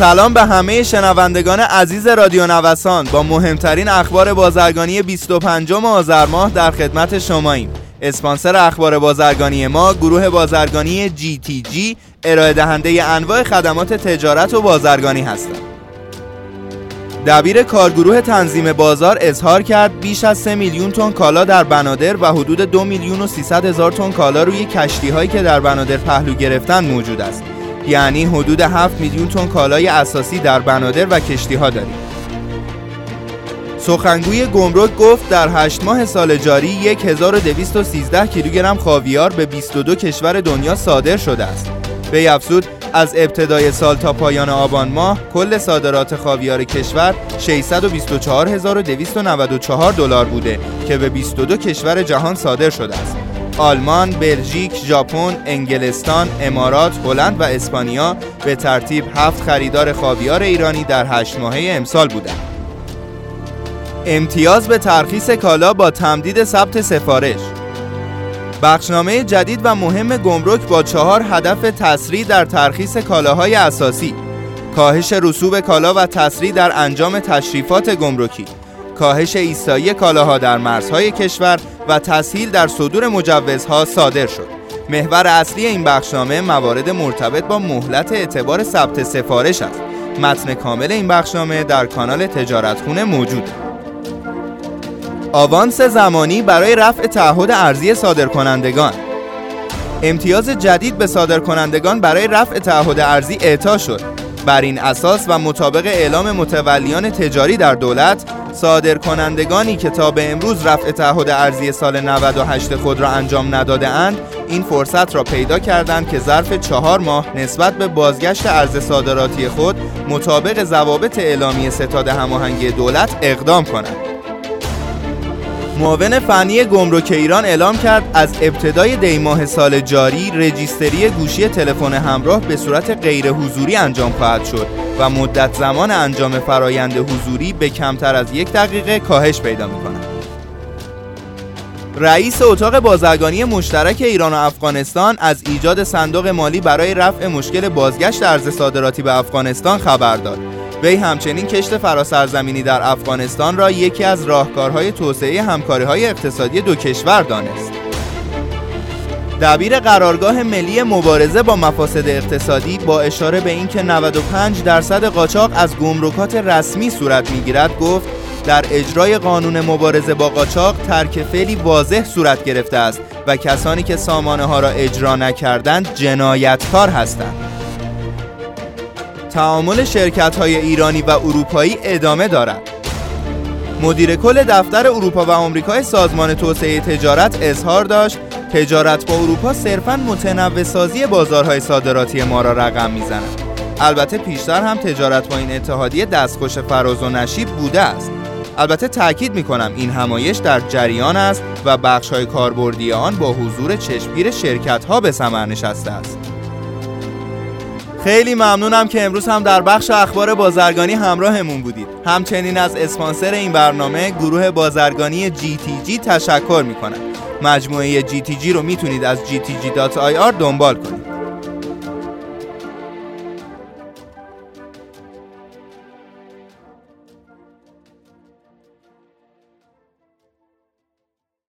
سلام به همه شنوندگان عزیز رادیو نوسان. با مهمترین اخبار بازرگانی 25 آذر ماه در خدمت شماییم. اسپانسر اخبار بازرگانی ما گروه بازرگانی جی تی جی ارائه دهنده انواع خدمات تجارت و بازرگانی هستند. دبیر کارگروه تنظیم بازار اظهار کرد بیش از 3 میلیون تن کالا در بنادر و حدود 2 میلیون و 300 هزار تن کالا روی کشتی هایی که در بنادر پهلو گرفتن موجود است. یعنی حدود 7 میلیون تن کالای اساسی در بنادر و کشتی ها داریم سخنگوی گمرک گفت در 8 ماه سال جاری 1213 کیلوگرم خاویار به 22 کشور دنیا صادر شده است. وی افزود از ابتدای سال تا پایان آبان ماه کل صادرات خاویار کشور 624294 دلار بوده که به 22 کشور جهان صادر شده است. آلمان، بلژیک، ژاپن، انگلستان، امارات، هلند و اسپانیا به ترتیب هفت خریدار خاویار ایرانی در هشت ماهه امسال بودند. امتیاز به ترخیص کالا با تمدید ثبت سفارش. بخشنامه جدید و مهم گمرک با چهار هدف تسریع در ترخیص کالاهای اساسی. کاهش رسوب کالا و تسریع در انجام تشریفات گمرکی. کاهش ایستایی کالاها در مرزهای کشور و تسهیل در صدور مجوزها صادر شد. محور اصلی این بخشنامه موارد مرتبط با مهلت اعتبار ثبت سفارش است. متن کامل این بخشنامه در کانال تجارتخونه موجود. آوانس زمانی برای رفع تعهد ارزی صادرکنندگان. امتیاز جدید به صادرکنندگان برای رفع تعهد ارزی اعطا شد. بر این اساس و مطابق اعلام متولیان تجاری در دولت صادرکنندگانی که تا به امروز رفع تعهد ارزی سال 98 خود را انجام نداده اند این فرصت را پیدا کردند که ظرف چهار ماه نسبت به بازگشت ارز صادراتی خود مطابق ضوابط اعلامی ستاد هماهنگی دولت اقدام کنند. معاون فنی گمرک ایران اعلام کرد از ابتدای دی ماه سال جاری رجیستری گوشی تلفن همراه به صورت غیر حضوری انجام خواهد شد و مدت زمان انجام فرایند حضوری به کمتر از یک دقیقه کاهش پیدا می کند. رئیس اتاق بازرگانی مشترک ایران و افغانستان از ایجاد صندوق مالی برای رفع مشکل بازگشت ارز صادراتی به افغانستان خبر داد وی همچنین کشت فراسرزمینی در افغانستان را یکی از راهکارهای توسعه همکاری‌های اقتصادی دو کشور دانست. دبیر قرارگاه ملی مبارزه با مفاسد اقتصادی با اشاره به اینکه 95 درصد قاچاق از گمرکات رسمی صورت می‌گیرد گفت در اجرای قانون مبارزه با قاچاق ترک فعلی واضح صورت گرفته است و کسانی که سامانه ها را اجرا نکردند جنایتکار هستند. تعامل شرکت های ایرانی و اروپایی ادامه دارد. مدیر کل دفتر اروپا و آمریکای سازمان توسعه تجارت اظهار داشت تجارت با اروپا صرفا متنوع سازی بازارهای صادراتی ما را رقم می‌زند. البته پیشتر هم تجارت با این اتحادیه دستخوش فراز و نشیب بوده است. البته تاکید می کنم این همایش در جریان است و بخش های کاربردی آن با حضور چشمگیر شرکت ها به ثمر نشسته است. خیلی ممنونم که امروز هم در بخش اخبار بازرگانی همراهمون بودید. همچنین از اسپانسر این برنامه گروه بازرگانی جی تی جی تشکر می‌کنم. مجموعه جی تی جی رو می‌تونید از gtg.ir دنبال کنید.